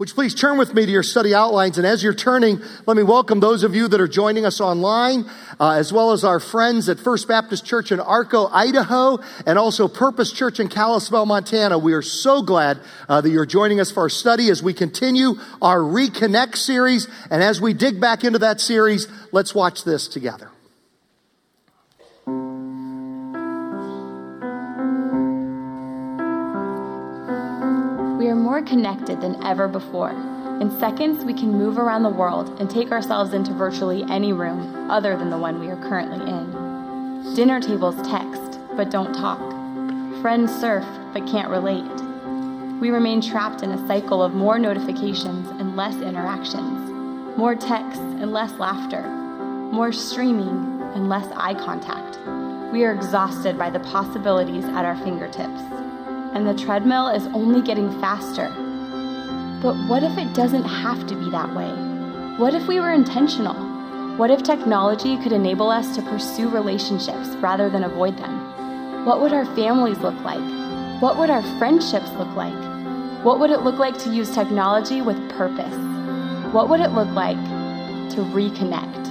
You please turn with me to your study outlines? And as you're turning, let me welcome those of you that are joining us online, uh, as well as our friends at First Baptist Church in Arco, Idaho, and also Purpose Church in Kalispell, Montana. We are so glad uh, that you're joining us for our study as we continue our Reconnect series. And as we dig back into that series, let's watch this together. More connected than ever before. In seconds, we can move around the world and take ourselves into virtually any room other than the one we are currently in. Dinner tables text, but don't talk. Friends surf, but can't relate. We remain trapped in a cycle of more notifications and less interactions, more texts and less laughter, more streaming and less eye contact. We are exhausted by the possibilities at our fingertips and the treadmill is only getting faster. But what if it doesn't have to be that way? What if we were intentional? What if technology could enable us to pursue relationships rather than avoid them? What would our families look like? What would our friendships look like? What would it look like to use technology with purpose? What would it look like to reconnect?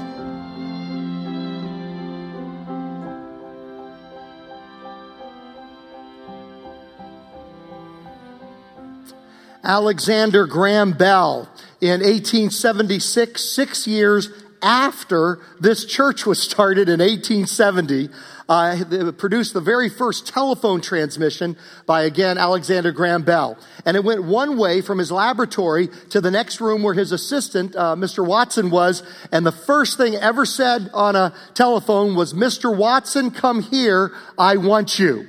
Alexander Graham Bell in 1876, six years after this church was started in 1870, uh, produced the very first telephone transmission by, again, Alexander Graham Bell. And it went one way from his laboratory to the next room where his assistant, uh, Mr. Watson, was. And the first thing ever said on a telephone was, Mr. Watson, come here. I want you.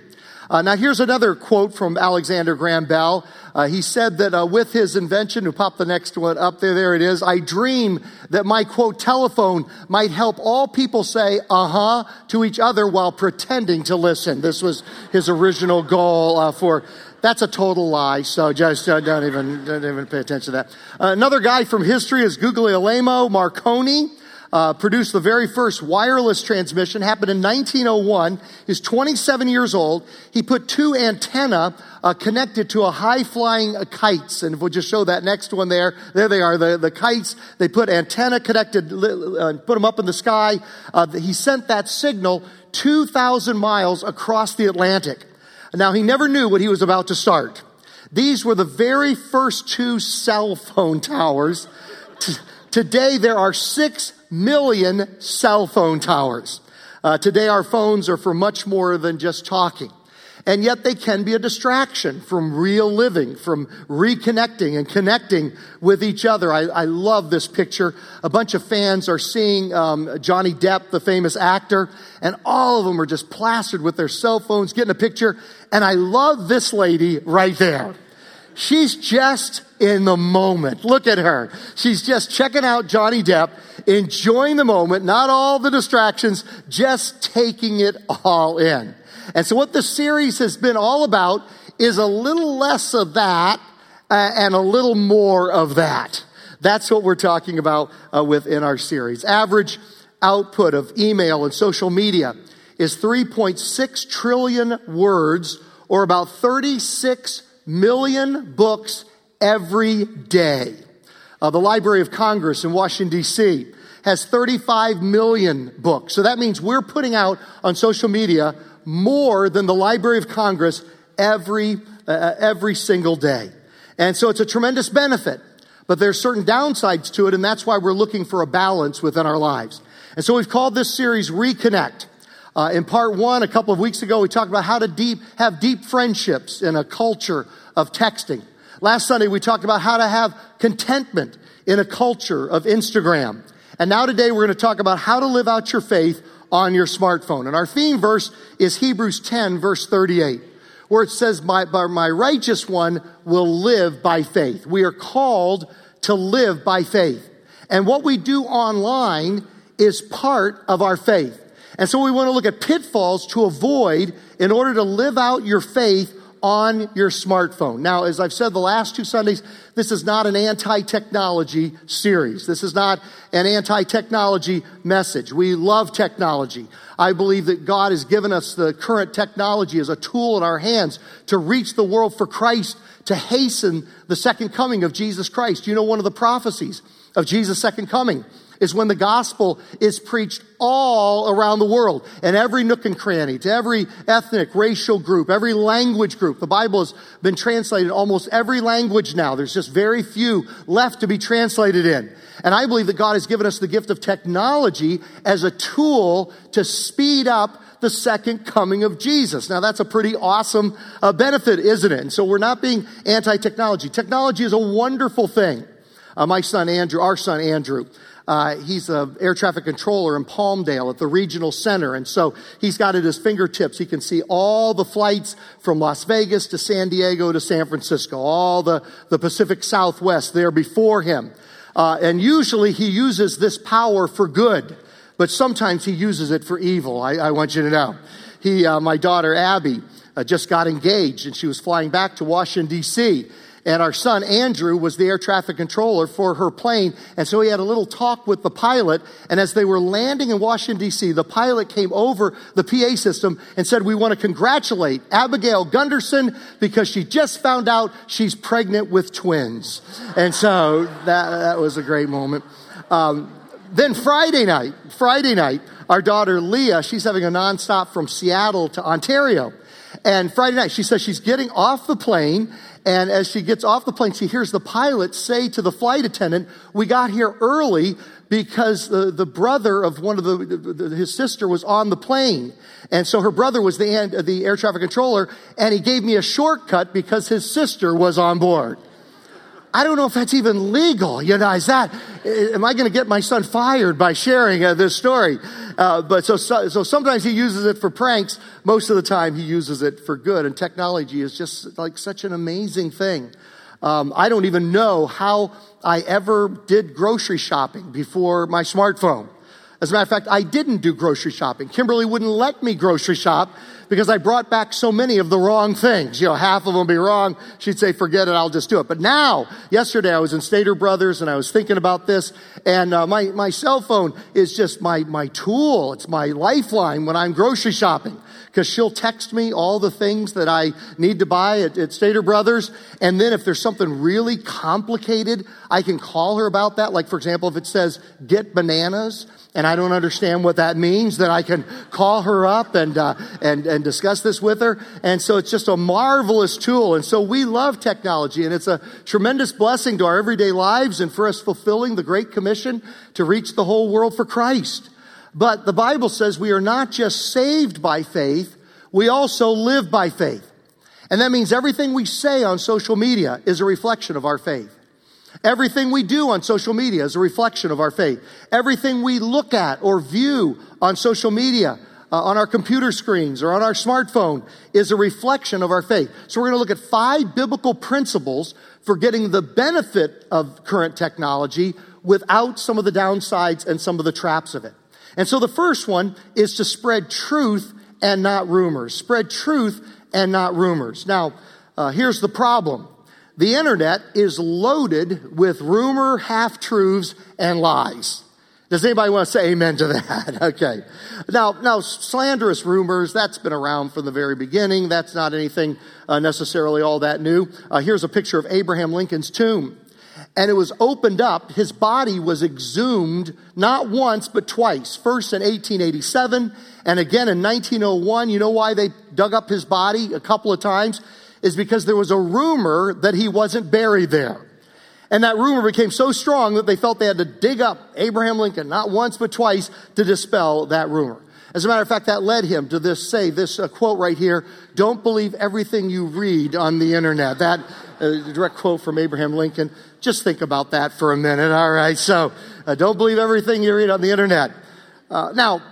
Uh, now, here's another quote from Alexander Graham Bell. Uh, he said that uh, with his invention, who popped the next one up there, there it is, I dream that my quote telephone might help all people say uh huh to each other while pretending to listen. This was his original goal uh, for that's a total lie, so just uh, don't even don't even pay attention to that. Uh, another guy from history is Guglielmo Marconi uh, produced the very first wireless transmission, happened in 1901. He's 27 years old. He put two antenna uh, connected to a high flying uh, kites. And if we'll just show that next one there, there they are, the, the kites. They put antenna connected, uh, put them up in the sky. Uh, he sent that signal 2,000 miles across the Atlantic. Now, he never knew what he was about to start. These were the very first two cell phone towers. T- today, there are six million cell phone towers. Uh, today, our phones are for much more than just talking. And yet they can be a distraction from real living, from reconnecting and connecting with each other. I, I love this picture. A bunch of fans are seeing um, Johnny Depp, the famous actor, and all of them are just plastered with their cell phones, getting a picture. And I love this lady right there. She's just in the moment. Look at her. She's just checking out Johnny Depp, enjoying the moment, not all the distractions, just taking it all in. And so what the series has been all about is a little less of that uh, and a little more of that. That's what we're talking about uh, within our series. Average output of email and social media is 3.6 trillion words or about 36 million books every day. Uh, the Library of Congress in Washington, D.C. has 35 million books. So that means we're putting out on social media more than the Library of Congress every, uh, uh every single day. And so it's a tremendous benefit. But there's certain downsides to it, and that's why we're looking for a balance within our lives. And so we've called this series Reconnect. Uh, in part one, a couple of weeks ago, we talked about how to deep, have deep friendships in a culture of texting. Last Sunday, we talked about how to have contentment in a culture of Instagram. And now today, we're going to talk about how to live out your faith on your smartphone. And our theme verse is Hebrews 10, verse 38, where it says, my, my righteous one will live by faith. We are called to live by faith. And what we do online is part of our faith. And so we want to look at pitfalls to avoid in order to live out your faith on your smartphone. Now, as I've said the last two Sundays, this is not an anti-technology series. This is not an anti-technology message. We love technology. I believe that God has given us the current technology as a tool in our hands to reach the world for Christ, to hasten the second coming of Jesus Christ. You know, one of the prophecies of Jesus' second coming is when the gospel is preached all around the world and every nook and cranny to every ethnic, racial group, every language group. The Bible has been translated almost every language now. There's just very few left to be translated in. And I believe that God has given us the gift of technology as a tool to speed up the second coming of Jesus. Now that's a pretty awesome uh, benefit, isn't it? And so we're not being anti-technology. Technology is a wonderful thing. Uh, my son Andrew, our son Andrew, uh, he's an air traffic controller in Palmdale at the regional center. And so he's got at his fingertips, he can see all the flights from Las Vegas to San Diego to San Francisco, all the, the Pacific Southwest there before him. Uh, and usually he uses this power for good, but sometimes he uses it for evil. I, I want you to know. He, uh, my daughter Abby, uh, just got engaged and she was flying back to Washington D.C. And our son Andrew was the air traffic controller for her plane. And so he had a little talk with the pilot. And as they were landing in Washington DC, the pilot came over the PA system and said, we want to congratulate Abigail Gunderson because she just found out she's pregnant with twins. And so that, that was a great moment. Um, then Friday night, Friday night, our daughter Leah, she's having a nonstop from Seattle to Ontario. And Friday night, she says she's getting off the plane and as she gets off the plane, she hears the pilot say to the flight attendant, we got here early because the, the brother of one of the, the, his sister was on the plane. And so her brother was the, the air traffic controller and he gave me a shortcut because his sister was on board. I don't know if that's even legal. You know, is that, am I going to get my son fired by sharing uh, this story? Uh, but so, so, so sometimes he uses it for pranks. Most of the time he uses it for good. And technology is just like such an amazing thing. Um, I don't even know how I ever did grocery shopping before my smartphone. As a matter of fact, I didn't do grocery shopping. Kimberly wouldn't let me grocery shop because I brought back so many of the wrong things. You know, half of them be wrong. She'd say, forget it, I'll just do it. But now, yesterday I was in Stater Brothers and I was thinking about this and uh, my, my cell phone is just my, my tool. It's my lifeline when I'm grocery shopping because she'll text me all the things that I need to buy at, at Stater Brothers. And then if there's something really complicated, I can call her about that. Like, for example, if it says get bananas, and I don't understand what that means, then I can call her up and, uh, and, and discuss this with her. And so it's just a marvelous tool. And so we love technology and it's a tremendous blessing to our everyday lives and for us fulfilling the Great Commission to reach the whole world for Christ. But the Bible says we are not just saved by faith, we also live by faith. And that means everything we say on social media is a reflection of our faith. Everything we do on social media is a reflection of our faith. Everything we look at or view on social media, uh, on our computer screens or on our smartphone is a reflection of our faith. So we're going to look at five biblical principles for getting the benefit of current technology without some of the downsides and some of the traps of it. And so the first one is to spread truth and not rumors. Spread truth and not rumors. Now, uh, here's the problem. The internet is loaded with rumor, half truths, and lies. Does anybody want to say amen to that? okay. Now, now, slanderous rumors, that's been around from the very beginning. That's not anything uh, necessarily all that new. Uh, here's a picture of Abraham Lincoln's tomb. And it was opened up. His body was exhumed not once, but twice. First in 1887 and again in 1901. You know why they dug up his body a couple of times? is because there was a rumor that he wasn't buried there. And that rumor became so strong that they felt they had to dig up Abraham Lincoln, not once but twice, to dispel that rumor. As a matter of fact, that led him to this say, this uh, quote right here, don't believe everything you read on the internet. That uh, direct quote from Abraham Lincoln. Just think about that for a minute, all right? So, uh, don't believe everything you read on the internet. Uh, now,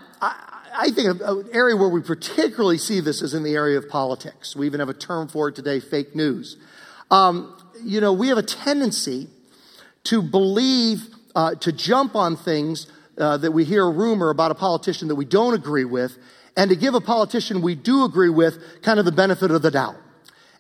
I think an area where we particularly see this is in the area of politics. We even have a term for it today, fake news. Um, you know, we have a tendency to believe, uh, to jump on things uh, that we hear a rumor about a politician that we don't agree with, and to give a politician we do agree with kind of the benefit of the doubt.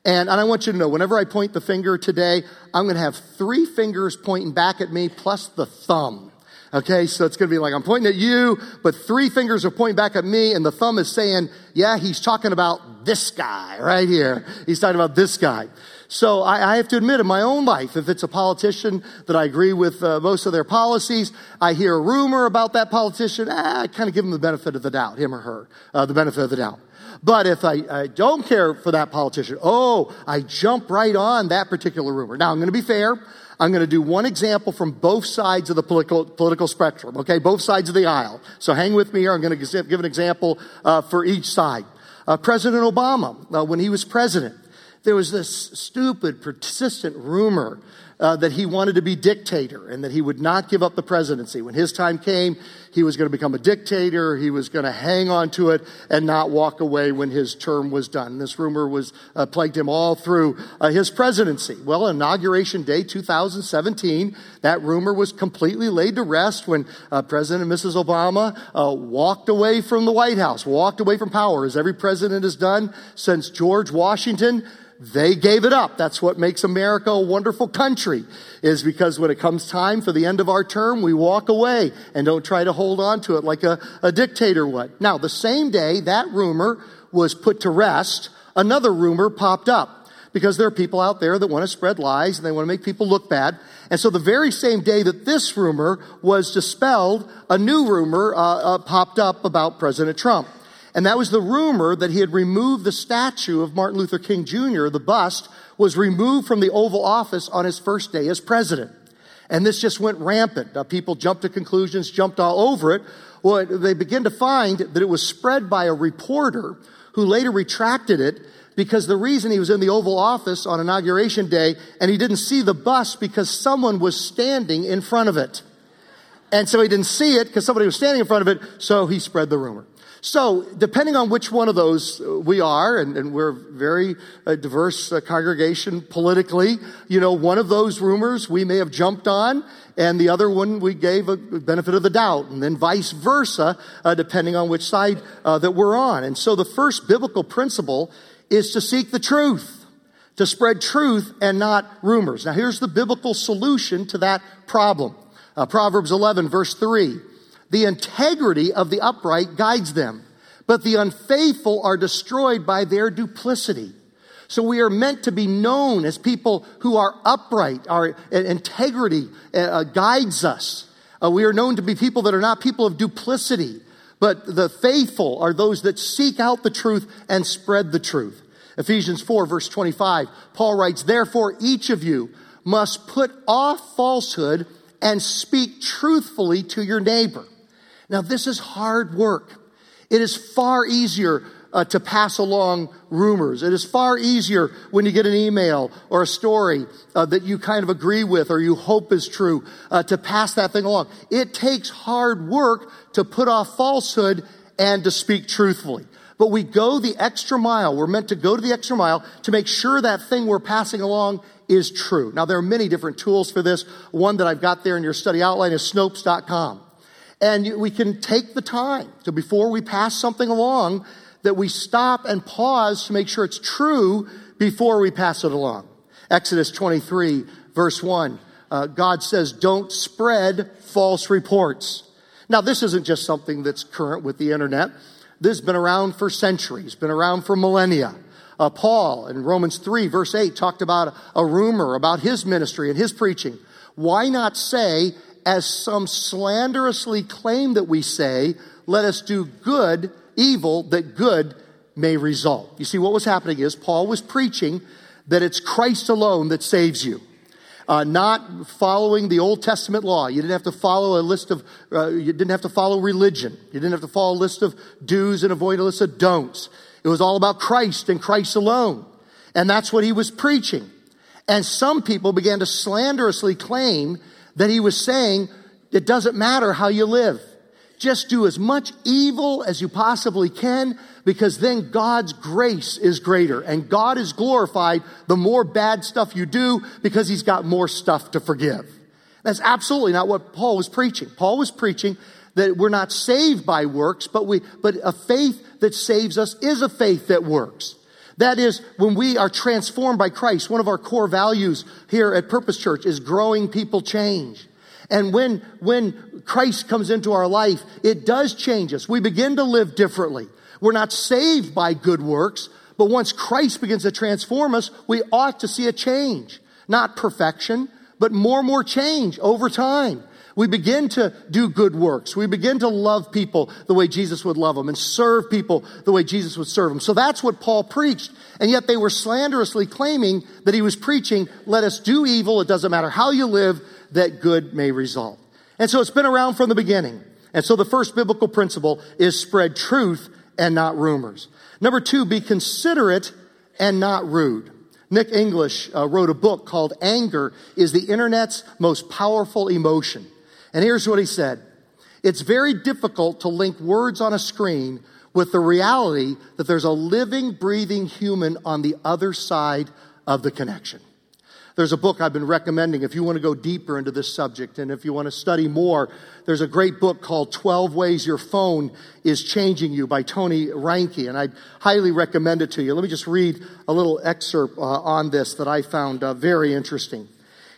And, and I want you to know, whenever I point the finger today, I'm going to have three fingers pointing back at me plus the thumb. Okay, so it's going to be like I'm pointing at you, but three fingers are pointing back at me, and the thumb is saying, yeah, he's talking about this guy right here. He's talking about this guy. So I, I have to admit in my own life, if it's a politician that I agree with uh, most of their policies, I hear a rumor about that politician, ah, I kind of give him the benefit of the doubt, him or her, uh, the benefit of the doubt. But if I, I, don't care for that politician, oh, I jump right on that particular rumor. Now, I'm going to be fair. I'm going to do one example from both sides of the political, political spectrum, okay? Both sides of the aisle. So hang with me here. I'm going to give an example uh, for each side. Uh, president Obama, uh, when he was president, there was this stupid, persistent rumor uh, that he wanted to be dictator and that he would not give up the presidency. When his time came, he was going to become a dictator. He was going to hang on to it and not walk away when his term was done. This rumor was uh, plagued him all through uh, his presidency. Well, inauguration day 2017, that rumor was completely laid to rest when uh, President and Mrs. Obama uh, walked away from the White House, walked away from power, as every president has done since George Washington. They gave it up. That's what makes America a wonderful country, is because when it comes time for the end of our term, we walk away and don't try to hold on to it like a, a dictator would. Now, the same day that rumor was put to rest, another rumor popped up because there are people out there that want to spread lies and they want to make people look bad. And so the very same day that this rumor was dispelled, a new rumor uh, uh, popped up about President Trump. And that was the rumor that he had removed the statue of Martin Luther King Jr., the bust, was removed from the Oval Office on his first day as president. And this just went rampant. Uh, people jumped to conclusions, jumped all over it. Well, they began to find that it was spread by a reporter who later retracted it because the reason he was in the Oval Office on inauguration day and he didn't see the bust because someone was standing in front of it. And so he didn't see it because somebody was standing in front of it, so he spread the rumor. So, depending on which one of those we are, and, and we're a very uh, diverse uh, congregation politically, you know, one of those rumors we may have jumped on, and the other one we gave a benefit of the doubt, and then vice versa, uh, depending on which side uh, that we're on. And so, the first biblical principle is to seek the truth, to spread truth and not rumors. Now, here's the biblical solution to that problem. Uh, Proverbs 11, verse 3. The integrity of the upright guides them, but the unfaithful are destroyed by their duplicity. So we are meant to be known as people who are upright. Our integrity uh, uh, guides us. Uh, we are known to be people that are not people of duplicity, but the faithful are those that seek out the truth and spread the truth. Ephesians 4 verse 25, Paul writes, Therefore each of you must put off falsehood and speak truthfully to your neighbor now, this is hard work. It is far easier uh, to pass along rumors. It is far easier when you get an email or a story uh, that you kind of agree with or you hope is true uh, to pass that thing along. It takes hard work to put off falsehood and to speak truthfully. But we go the extra mile. We're meant to go to the extra mile to make sure that thing we're passing along is true. Now, there are many different tools for this. One that I've got there in your study outline is Snopes.com. And we can take the time to, before we pass something along, that we stop and pause to make sure it's true before we pass it along. Exodus 23, verse 1, uh, God says, Don't spread false reports. Now, this isn't just something that's current with the internet. This has been around for centuries, been around for millennia. Uh, Paul in Romans 3, verse 8, talked about a rumor about his ministry and his preaching. Why not say, as some slanderously claim that we say, let us do good, evil, that good may result. You see, what was happening is Paul was preaching that it's Christ alone that saves you. Uh, not following the Old Testament law. You didn't have to follow a list of, uh, you didn't have to follow religion. You didn't have to follow a list of do's and avoid a list of don'ts. It was all about Christ and Christ alone. And that's what he was preaching. And some people began to slanderously claim that he was saying, it doesn't matter how you live. Just do as much evil as you possibly can because then God's grace is greater and God is glorified the more bad stuff you do because he's got more stuff to forgive. That's absolutely not what Paul was preaching. Paul was preaching that we're not saved by works, but we, but a faith that saves us is a faith that works. That is, when we are transformed by Christ, one of our core values here at Purpose Church is growing people change. And when, when Christ comes into our life, it does change us. We begin to live differently. We're not saved by good works, but once Christ begins to transform us, we ought to see a change. Not perfection, but more and more change over time. We begin to do good works. We begin to love people the way Jesus would love them and serve people the way Jesus would serve them. So that's what Paul preached. And yet they were slanderously claiming that he was preaching, let us do evil. It doesn't matter how you live, that good may result. And so it's been around from the beginning. And so the first biblical principle is spread truth and not rumors. Number two, be considerate and not rude. Nick English uh, wrote a book called Anger is the Internet's Most Powerful Emotion. And here's what he said It's very difficult to link words on a screen with the reality that there's a living, breathing human on the other side of the connection. There's a book I've been recommending if you want to go deeper into this subject and if you want to study more. There's a great book called 12 Ways Your Phone is Changing You by Tony Reinke, and I highly recommend it to you. Let me just read a little excerpt uh, on this that I found uh, very interesting.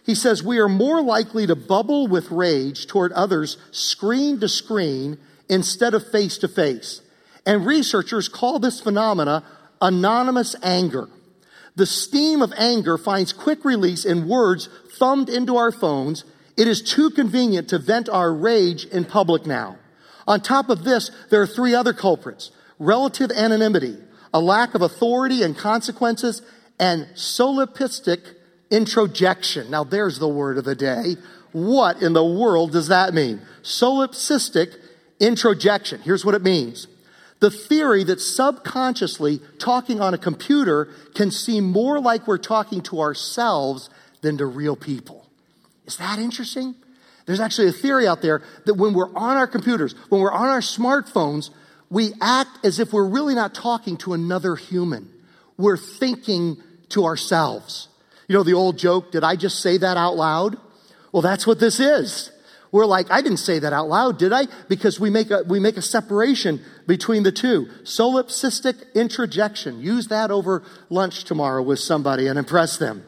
He says, We are more likely to bubble with rage toward others screen to screen instead of face to face. And researchers call this phenomena anonymous anger. The steam of anger finds quick release in words thumbed into our phones. It is too convenient to vent our rage in public now. On top of this, there are three other culprits relative anonymity, a lack of authority and consequences, and solipsistic introjection. Now, there's the word of the day. What in the world does that mean? Solipsistic introjection. Here's what it means. The theory that subconsciously talking on a computer can seem more like we're talking to ourselves than to real people. Is that interesting? There's actually a theory out there that when we're on our computers, when we're on our smartphones, we act as if we're really not talking to another human. We're thinking to ourselves. You know the old joke, did I just say that out loud? Well, that's what this is. We're like, I didn't say that out loud, did I? Because we make a, we make a separation between the two. Solipsistic introjection. Use that over lunch tomorrow with somebody and impress them.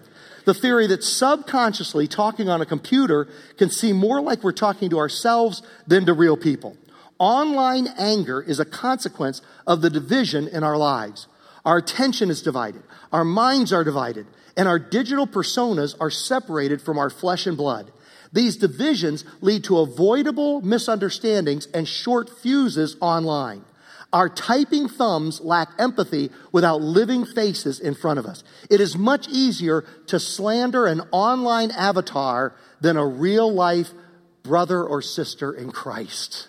The theory that subconsciously talking on a computer can seem more like we're talking to ourselves than to real people. Online anger is a consequence of the division in our lives. Our attention is divided. Our minds are divided and our digital personas are separated from our flesh and blood. These divisions lead to avoidable misunderstandings and short fuses online. Our typing thumbs lack empathy without living faces in front of us. It is much easier to slander an online avatar than a real life brother or sister in Christ.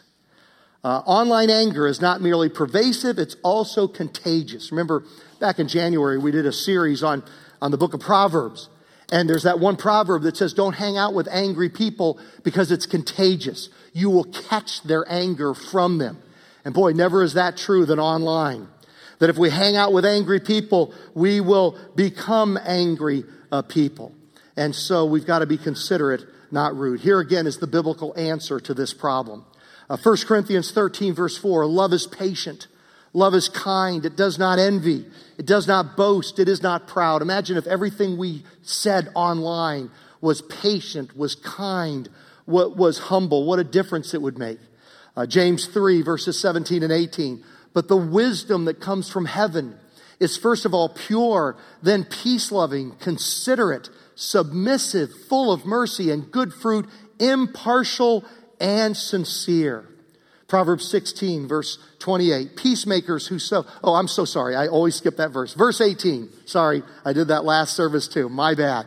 Uh, online anger is not merely pervasive, it's also contagious. Remember, back in January, we did a series on on the book of Proverbs. And there's that one proverb that says, Don't hang out with angry people because it's contagious. You will catch their anger from them. And boy, never is that true than online. That if we hang out with angry people, we will become angry uh, people. And so we've got to be considerate, not rude. Here again is the biblical answer to this problem. Uh, 1 Corinthians 13, verse 4 love is patient. Love is kind. It does not envy. It does not boast. It is not proud. Imagine if everything we said online was patient, was kind, was humble. What a difference it would make. Uh, James 3, verses 17 and 18. But the wisdom that comes from heaven is first of all pure, then peace loving, considerate, submissive, full of mercy and good fruit, impartial and sincere. Proverbs 16, verse 28. Peacemakers who sow. Oh, I'm so sorry. I always skip that verse. Verse 18. Sorry, I did that last service too. My bad.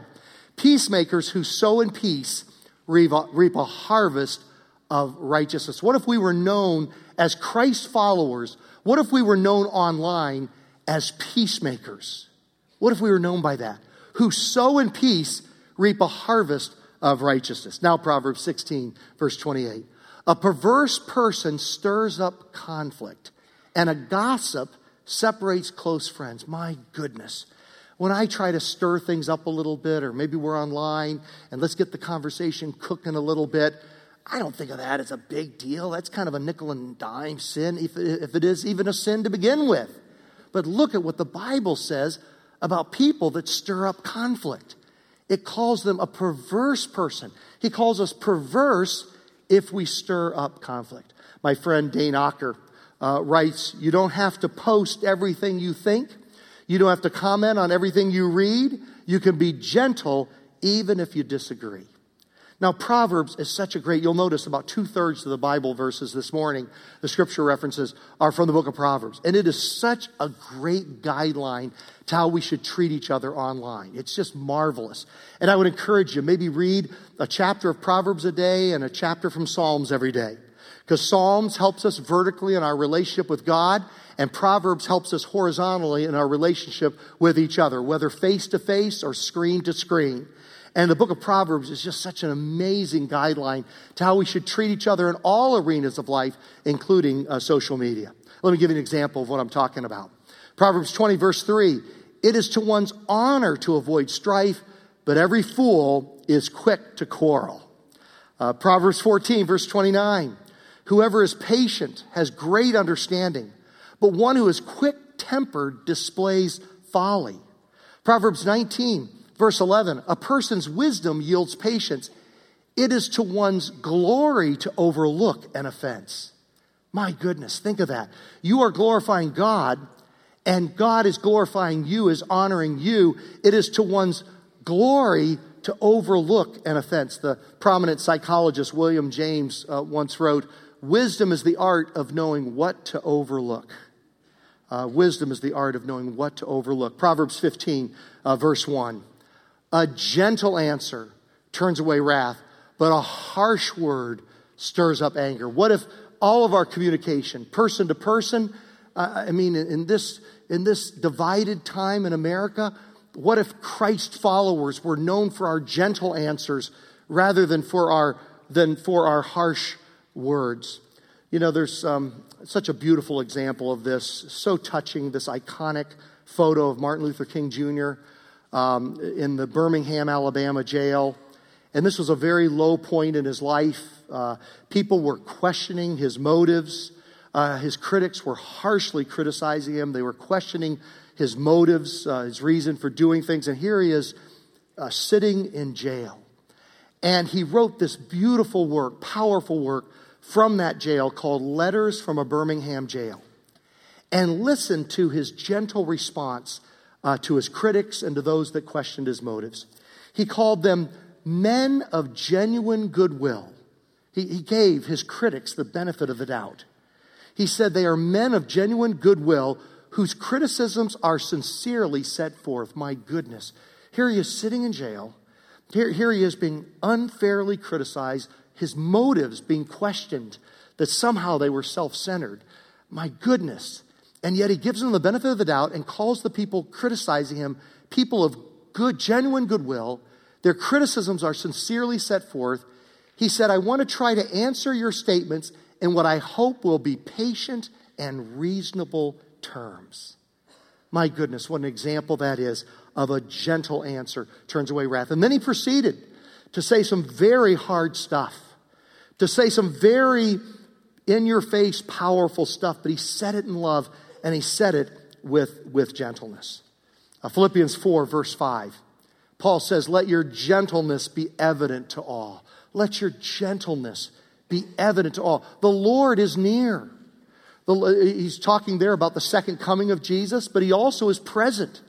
Peacemakers who sow in peace reap a, reap a harvest of righteousness. What if we were known as Christ followers? What if we were known online as peacemakers? What if we were known by that? Who sow in peace reap a harvest of righteousness. Now, Proverbs 16, verse 28. A perverse person stirs up conflict, and a gossip separates close friends. My goodness. When I try to stir things up a little bit, or maybe we're online and let's get the conversation cooking a little bit, I don't think of that as a big deal. That's kind of a nickel and dime sin, if, if it is even a sin to begin with. But look at what the Bible says about people that stir up conflict. It calls them a perverse person. He calls us perverse if we stir up conflict. My friend Dane Ocker uh, writes You don't have to post everything you think, you don't have to comment on everything you read. You can be gentle even if you disagree. Now, Proverbs is such a great, you'll notice about two thirds of the Bible verses this morning, the scripture references are from the book of Proverbs. And it is such a great guideline to how we should treat each other online. It's just marvelous. And I would encourage you, maybe read a chapter of Proverbs a day and a chapter from Psalms every day. Because Psalms helps us vertically in our relationship with God, and Proverbs helps us horizontally in our relationship with each other, whether face to face or screen to screen. And the book of Proverbs is just such an amazing guideline to how we should treat each other in all arenas of life, including uh, social media. Let me give you an example of what I'm talking about. Proverbs 20, verse 3 It is to one's honor to avoid strife, but every fool is quick to quarrel. Uh, Proverbs 14, verse 29 Whoever is patient has great understanding, but one who is quick tempered displays folly. Proverbs 19, Verse 11 A person's wisdom yields patience. It is to one's glory to overlook an offense. My goodness, think of that. You are glorifying God, and God is glorifying you, is honoring you. It is to one's glory to overlook an offense. The prominent psychologist William James uh, once wrote, Wisdom is the art of knowing what to overlook. Uh, wisdom is the art of knowing what to overlook. Proverbs 15, uh, verse 1. A gentle answer turns away wrath, but a harsh word stirs up anger. What if all of our communication, person to person, uh, I mean, in this, in this divided time in America, what if Christ followers were known for our gentle answers rather than for our, than for our harsh words? You know, there's um, such a beautiful example of this, so touching, this iconic photo of Martin Luther King Jr um, in the Birmingham, Alabama jail. And this was a very low point in his life. Uh, people were questioning his motives. Uh, his critics were harshly criticizing him. They were questioning his motives, uh, his reason for doing things. And here he is uh, sitting in jail. And he wrote this beautiful work, powerful work from that jail called Letters from a Birmingham Jail. And listen to his gentle response uh, to his critics and to those that questioned his motives. He called them men of genuine goodwill. He, he gave his critics the benefit of the doubt. He said they are men of genuine goodwill whose criticisms are sincerely set forth. My goodness. Here he is sitting in jail. Here, here he is being unfairly criticized, his motives being questioned, that somehow they were self centered. My goodness. And yet he gives them the benefit of the doubt and calls the people criticizing him people of good, genuine goodwill. Their criticisms are sincerely set forth. He said, I want to try to answer your statements in what I hope will be patient and reasonable terms. My goodness, what an example that is of a gentle answer turns away wrath. And then he proceeded to say some very hard stuff, to say some very in your face, powerful stuff, but he said it in love and he said it with, with gentleness. Uh, Philippians 4, verse 5. Paul says, Let your gentleness be evident to all. Let your gentleness be evident to all. The Lord is near. The, he's talking there about the second coming of Jesus, but he also is present.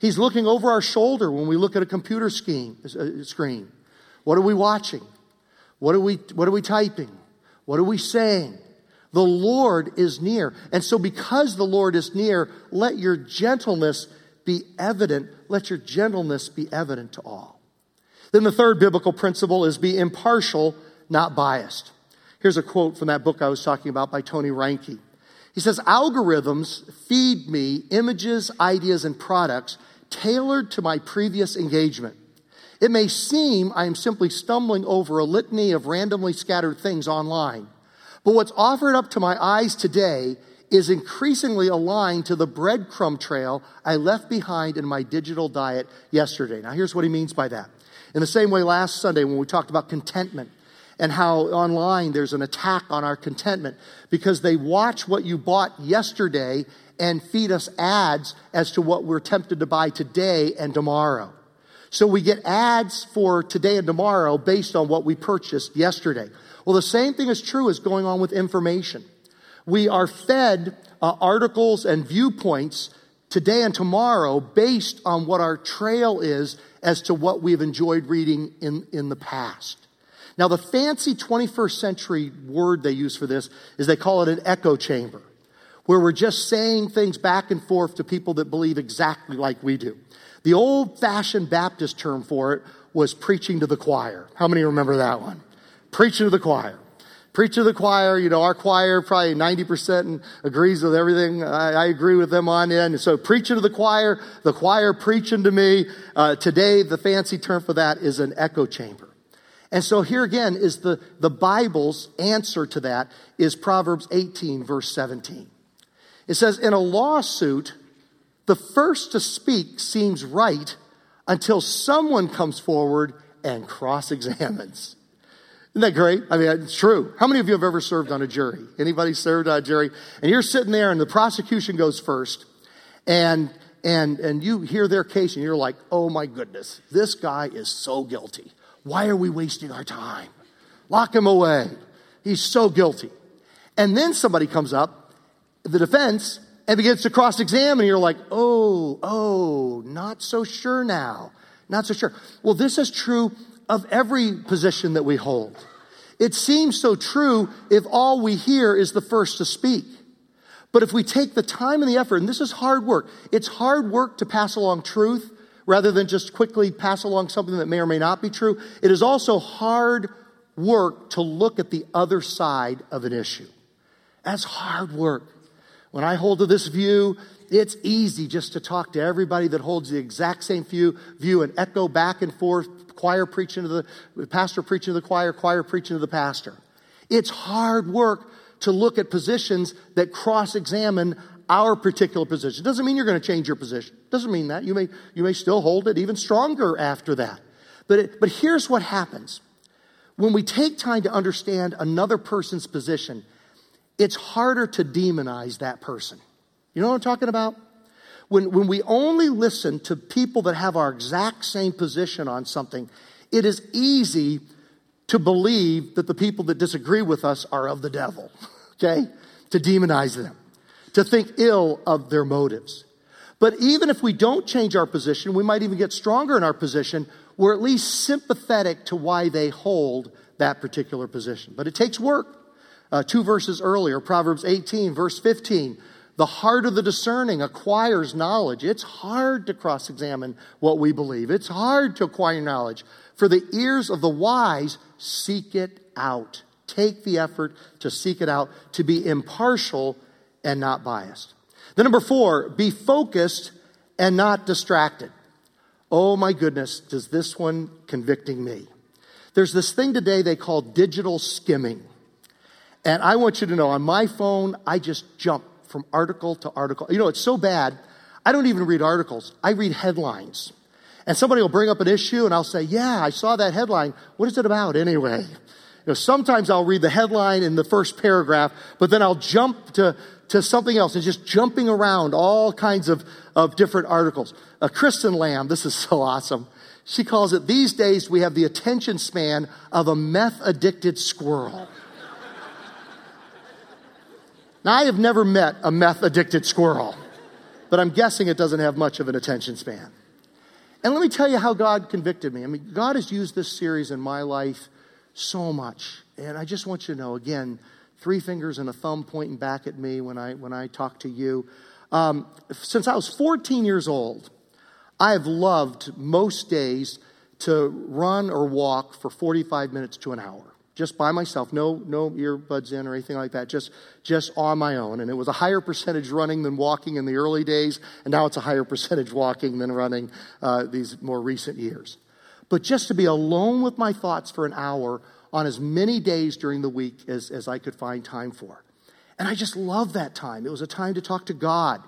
He's looking over our shoulder when we look at a computer uh, screen. What are we watching? What are we, what are we typing? What are we saying? The Lord is near. And so, because the Lord is near, let your gentleness be evident. Let your gentleness be evident to all. Then, the third biblical principle is be impartial, not biased. Here's a quote from that book I was talking about by Tony Reinke. He says, Algorithms feed me images, ideas, and products tailored to my previous engagement. It may seem I am simply stumbling over a litany of randomly scattered things online. But what's offered up to my eyes today is increasingly aligned to the breadcrumb trail I left behind in my digital diet yesterday. Now, here's what he means by that. In the same way, last Sunday when we talked about contentment and how online there's an attack on our contentment because they watch what you bought yesterday and feed us ads as to what we're tempted to buy today and tomorrow. So we get ads for today and tomorrow based on what we purchased yesterday. Well, the same thing is true as going on with information. We are fed uh, articles and viewpoints today and tomorrow based on what our trail is as to what we've enjoyed reading in, in the past. Now, the fancy 21st century word they use for this is they call it an echo chamber, where we're just saying things back and forth to people that believe exactly like we do. The old fashioned Baptist term for it was preaching to the choir. How many remember that one? Preaching to the choir. Preach to the choir, you know, our choir probably 90% agrees with everything I, I, agree with them on. And so preaching to the choir, the choir preaching to me. Uh, today, the fancy term for that is an echo chamber. And so here again is the, the Bible's answer to that is Proverbs 18 verse 17. It says, in a lawsuit, the first to speak seems right until someone comes forward and cross examines. Isn't that great? I mean, it's true. How many of you have ever served on a jury? Anybody served on a jury? And you're sitting there and the prosecution goes first and, and, and you hear their case and you're like, oh my goodness, this guy is so guilty. Why are we wasting our time? Lock him away. He's so guilty. And then somebody comes up, the defense, and begins to cross examine. You're like, oh, oh, not so sure now. Not so sure. Well, this is true of every position that we hold. It seems so true if all we hear is the first to speak. But if we take the time and the effort, and this is hard work, it's hard work to pass along truth rather than just quickly pass along something that may or may not be true. It is also hard work to look at the other side of an issue. That's hard work. When I hold to this view, it's easy just to talk to everybody that holds the exact same view, view and echo back and forth, choir preaching to the pastor preaching to the choir, choir preaching to the pastor. It's hard work to look at positions that cross examine our particular position. Doesn't mean you're going to change your position. Doesn't mean that. You may, you may still hold it even stronger after that. But, it, but here's what happens. When we take time to understand another person's position, it's harder to demonize that person. You know what I'm talking about? When, when we only listen to people that have our exact same position on something, it is easy to believe that the people that disagree with us are of the devil, okay? To demonize them to think ill of their motives. But even if we don't change our position, we might even get stronger in our position. We're at least sympathetic to why they hold that particular position. But it takes work. Uh, two verses earlier, Proverbs 18, verse 15. The heart of the discerning acquires knowledge. It's hard to cross examine what we believe. It's hard to acquire knowledge. For the ears of the wise seek it out. Take the effort to seek it out, to be impartial and not biased. Then number four, be focused and not distracted. Oh my goodness, does this one convicting me? There's this thing today they call digital skimming. And I want you to know on my phone, I just jump from article to article. You know, it's so bad. I don't even read articles. I read headlines. And somebody will bring up an issue and I'll say, yeah, I saw that headline. What is it about anyway? You know, sometimes I'll read the headline in the first paragraph, but then I'll jump to to something else and just jumping around all kinds of, of different articles. Uh, Kristen Lamb, this is so awesome. She calls it, these days we have the attention span of a meth addicted squirrel. Now, I have never met a meth addicted squirrel, but I'm guessing it doesn't have much of an attention span. And let me tell you how God convicted me. I mean, God has used this series in my life so much. And I just want you to know again, three fingers and a thumb pointing back at me when I, when I talk to you. Um, since I was 14 years old, I have loved most days to run or walk for 45 minutes to an hour just by myself no no earbuds in or anything like that just just on my own and it was a higher percentage running than walking in the early days and now it's a higher percentage walking than running uh, these more recent years but just to be alone with my thoughts for an hour on as many days during the week as, as I could find time for. And I just love that time. It was a time to talk to God.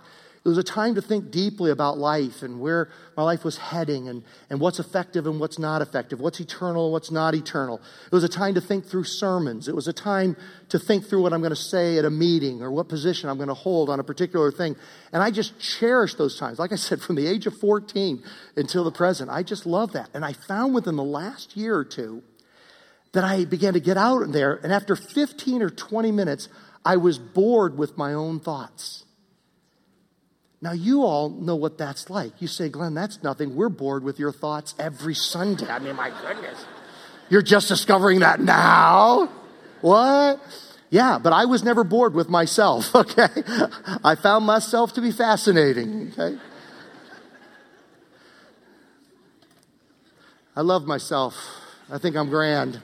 It was a time to think deeply about life and where my life was heading and, and what's effective and what's not effective, what's eternal and what's not eternal. It was a time to think through sermons. It was a time to think through what I'm going to say at a meeting or what position I'm going to hold on a particular thing. And I just cherish those times. Like I said, from the age of 14 until the present, I just love that. And I found within the last year or two that I began to get out there, and after 15 or 20 minutes, I was bored with my own thoughts. Now, you all know what that's like. You say, Glenn, that's nothing. We're bored with your thoughts every Sunday. I mean, my goodness. You're just discovering that now? What? Yeah, but I was never bored with myself, okay? I found myself to be fascinating, okay? I love myself. I think I'm grand.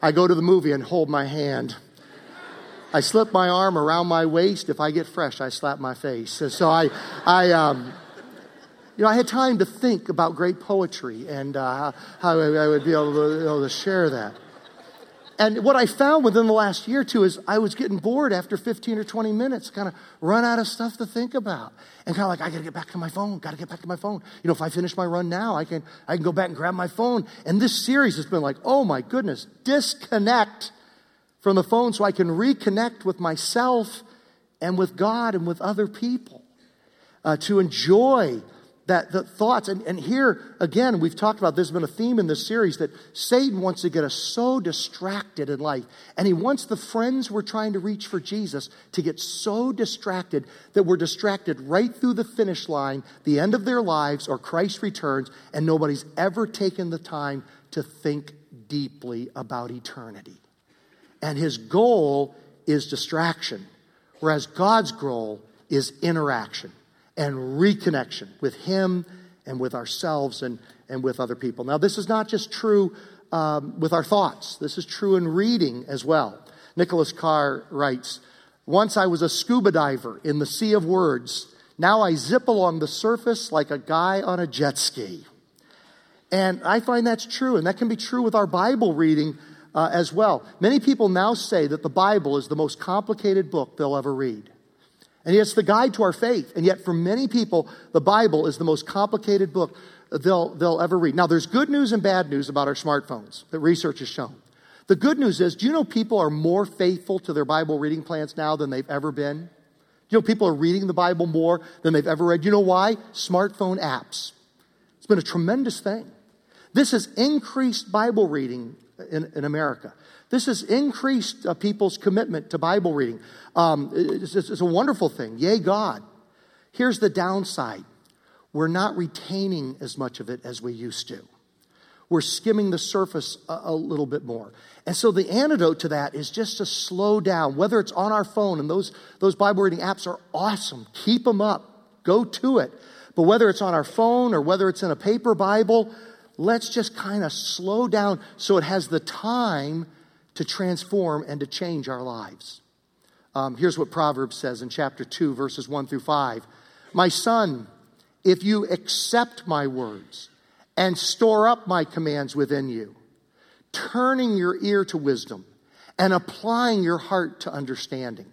I go to the movie and hold my hand. I slip my arm around my waist. If I get fresh, I slap my face. So I, I, um, you know, I had time to think about great poetry and uh, how I would be able to, to share that. And what I found within the last year or two is I was getting bored after 15 or 20 minutes, kind of run out of stuff to think about. And kind of like, I got to get back to my phone, got to get back to my phone. You know, if I finish my run now, I can, I can go back and grab my phone. And this series has been like, oh my goodness, disconnect from the phone so I can reconnect with myself and with God and with other people. Uh, to enjoy that the thoughts and, and here again we've talked about there's been a theme in this series that satan wants to get us so distracted in life and he wants the friends we're trying to reach for jesus to get so distracted that we're distracted right through the finish line the end of their lives or christ returns and nobody's ever taken the time to think deeply about eternity and his goal is distraction, whereas God's goal is interaction and reconnection with him and with ourselves and, and with other people. Now, this is not just true um, with our thoughts, this is true in reading as well. Nicholas Carr writes Once I was a scuba diver in the sea of words. Now I zip along the surface like a guy on a jet ski. And I find that's true, and that can be true with our Bible reading uh, as well. Many people now say that the Bible is the most complicated book they'll ever read. And it's the guide to our faith. And yet, for many people, the Bible is the most complicated book they'll, they'll ever read. Now, there's good news and bad news about our smartphones that research has shown. The good news is, do you know people are more faithful to their Bible reading plans now than they've ever been? Do You know, people are reading the Bible more than they've ever read. You know why? Smartphone apps. It's been a tremendous thing. This has increased Bible reading in, in America. This has increased uh, people's commitment to Bible reading. Um, it's, it's, a wonderful thing. Yay, God. Here's the downside we're not retaining as much of it as we used to. We're skimming the surface a, a little bit more. And so the antidote to that is just to slow down, whether it's on our phone, and those, those Bible reading apps are awesome. Keep them up, go to it. But whether it's on our phone or whether it's in a paper Bible, let's just kind of slow down so it has the time to transform and to change our lives. Um, here's what Proverbs says in chapter 2, verses 1 through 5. My son, if you accept my words and store up my commands within you, turning your ear to wisdom and applying your heart to understanding.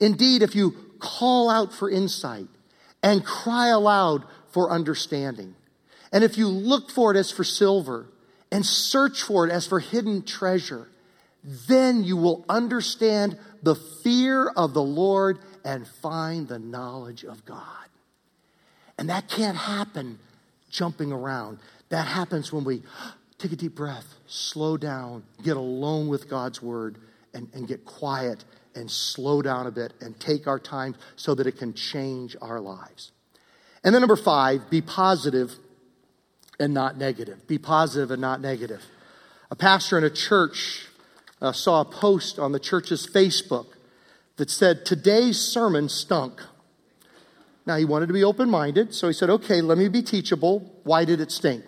Indeed, if you call out for insight and cry aloud for understanding, and if you look for it as for silver and search for it as for hidden treasure, then you will understand the fear of the Lord and find the knowledge of God. And that can't happen jumping around. That happens when we take a deep breath, slow down, get alone with God's word, and, and get quiet and slow down a bit and take our time so that it can change our lives. And then, number five, be positive and not negative. Be positive and not negative. A pastor in a church uh, saw a post on the church's Facebook that said, Today's sermon stunk. Now, he wanted to be open minded, so he said, Okay, let me be teachable. Why did it stink?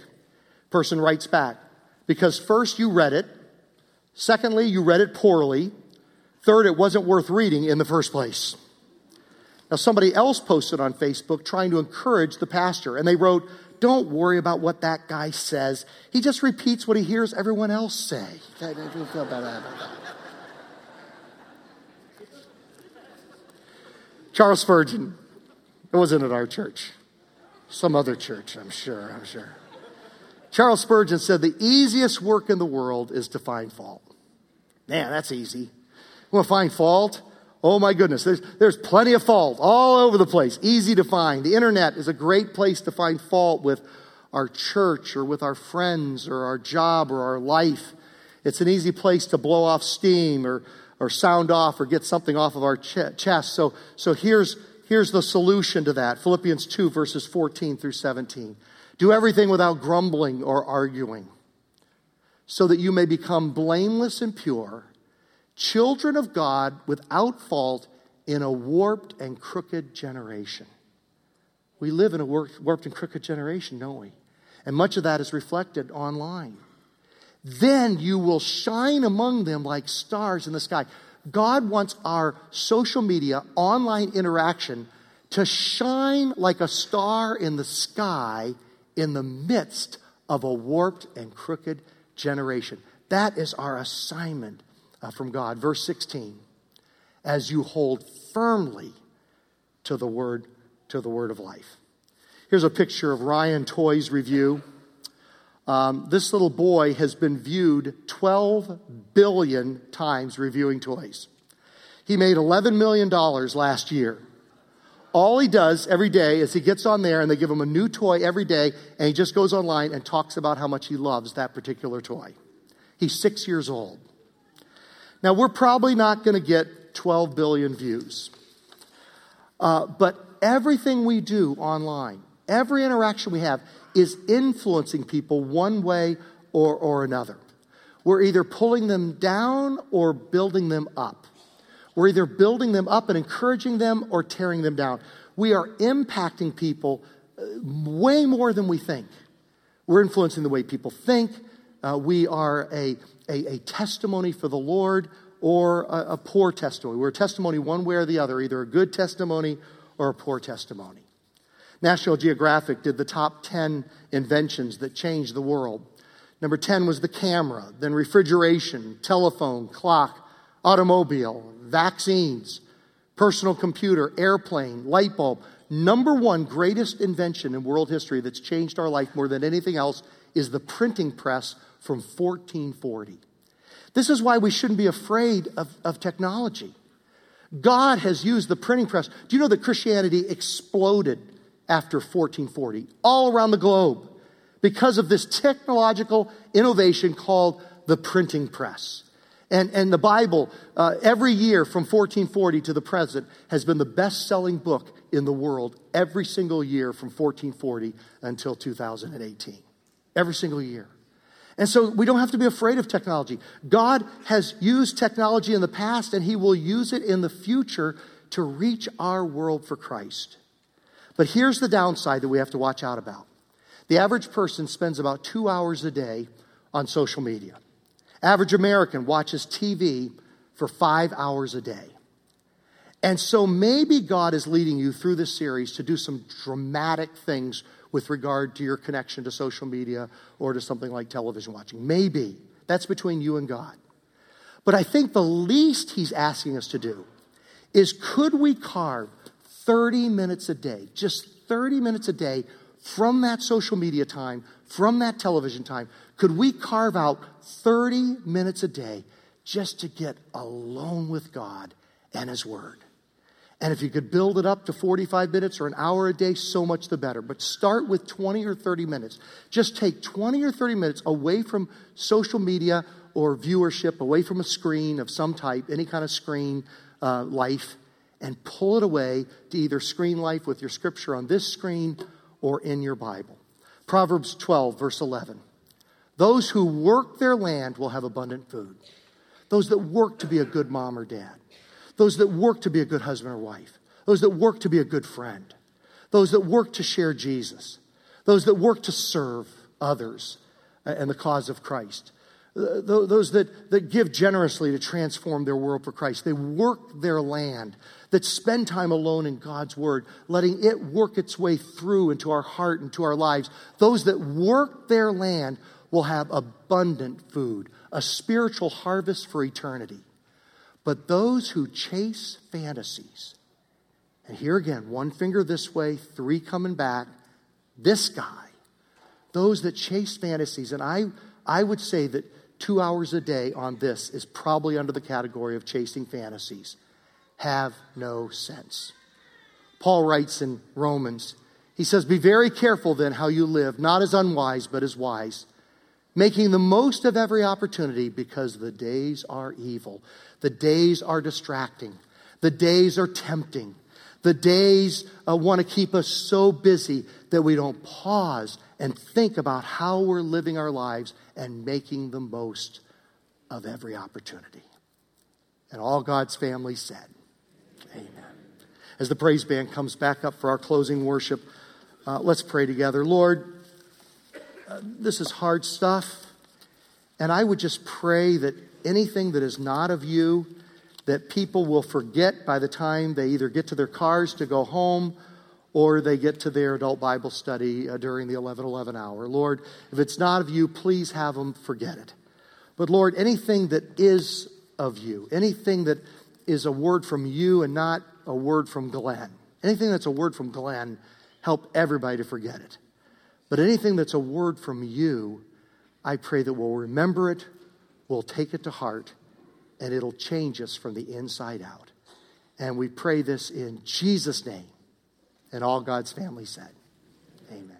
Person writes back, Because first you read it, secondly, you read it poorly, third, it wasn't worth reading in the first place. Now, somebody else posted on Facebook trying to encourage the pastor, and they wrote, don't worry about what that guy says. He just repeats what he hears everyone else say. Charles Spurgeon It wasn't at our church. Some other church, I'm sure, I'm sure. Charles Spurgeon said the easiest work in the world is to find fault. Man, that's easy. You want to find fault? Oh my goodness, there's, there's plenty of fault all over the place. Easy to find. The internet is a great place to find fault with our church or with our friends or our job or our life. It's an easy place to blow off steam or, or sound off or get something off of our ch- chest. So, so here's, here's the solution to that. Philippians 2 verses 14 through 17. Do everything without grumbling or arguing so that you may become blameless and pure, children of God without fault in a warped and crooked generation. We live in a warped and crooked generation, don't we? And much of that is reflected online. Then you will shine among them like stars in the sky. God wants our social media, online interaction to shine like a star in the sky in the midst of a warped and crooked generation. That is our assignment uh, from God. Verse 16 as you hold firmly to the word to the word of life. Here's a picture of Ryan Toys Review. Um, this little boy has been viewed 12 billion times reviewing toys. He made $11 million last year. All he does every day is he gets on there and they give him a new toy every day and he just goes online and talks about how much he loves that particular toy. He's six years old. Now, we're probably not going to get 12 billion views. Uh, but everything we do online, every interaction we have, is influencing people one way or, or another. We're either pulling them down or building them up. We're either building them up and encouraging them or tearing them down. We are impacting people uh, way more than we think. We're influencing the way people think. Uh, we are a, a, a, testimony for the Lord or a, a poor testimony. We're a testimony one way or the other, either a good testimony or a poor testimony. National Geographic did the top 10 inventions that changed the world. Number 10 was the camera, then refrigeration, telephone, clock, automobile, vaccines, personal computer, airplane, light bulb. Number one greatest invention in world history that's changed our life more than anything else is the printing press from 1440. This is why we shouldn't be afraid of, of technology. God has used the printing press. Do you know that Christianity exploded after 1440 all around the globe because of this technological innovation called the printing press? And, and the Bible, uh, every year from 1440 to the present, has been the best selling book in the world every single year from 1440 until 2018. Every single year. And so we don't have to be afraid of technology. God has used technology in the past and He will use it in the future to reach our world for Christ. But here's the downside that we have to watch out about the average person spends about two hours a day on social media. Average American watches TV for five hours a day. And so maybe God is leading you through this series to do some dramatic things with regard to your connection to social media or to something like television watching. Maybe. That's between you and God. But I think the least He's asking us to do is could we carve 30 minutes a day, just 30 minutes a day from that social media time, from that television time, could we carve out 30 minutes a day just to get alone with God and His Word? And if you could build it up to 45 minutes or an hour a day, so much the better. But start with 20 or 30 minutes. Just take 20 or 30 minutes away from social media or viewership, away from a screen of some type, any kind of screen uh, life, and pull it away to either screen life with your scripture on this screen or in your Bible. Proverbs 12, verse 11. Those who work their land will have abundant food. Those that work to be a good mom or dad. Those that work to be a good husband or wife. Those that work to be a good friend. Those that work to share Jesus. Those that work to serve others and the cause of Christ. Uh, those that, that give generously to transform their world for Christ. They work their land, that spend time alone in God's Word, letting it work its way through into our heart and to our lives. Those that work their land will have abundant food, a spiritual harvest for eternity. But those who chase fantasies And here again, one finger this way, three coming back. This guy, those that chase fantasies, and I, I would say that two hours a day on this is probably under the category of chasing fantasies, have no sense. Paul writes in Romans, he says, Be very careful then how you live, not as unwise, but as wise, making the most of every opportunity because the days are evil. The days are distracting. The days are tempting. The days uh, want to keep us so busy that we don't pause and think about how we're living our lives and making the most of every opportunity. And all God's family said, Amen. As the praise band comes back up for our closing worship, uh, let's pray together. Lord, this is hard stuff. And I would just pray that anything that is not of you, that people will forget by the time they either get to their cars to go home or they get to their adult Bible study uh, during the 1111 hour. Lord, if it's not of you, please have them forget it. But Lord, anything that is of you, anything that is a word from you and not a word from Glenn, anything that's a word from Glenn, help everybody to forget it. But anything that's a word from you, I pray that we'll remember it, we'll take it to heart, and it'll change us from the inside out. And we pray this in Jesus' name. And all God's family said, Amen.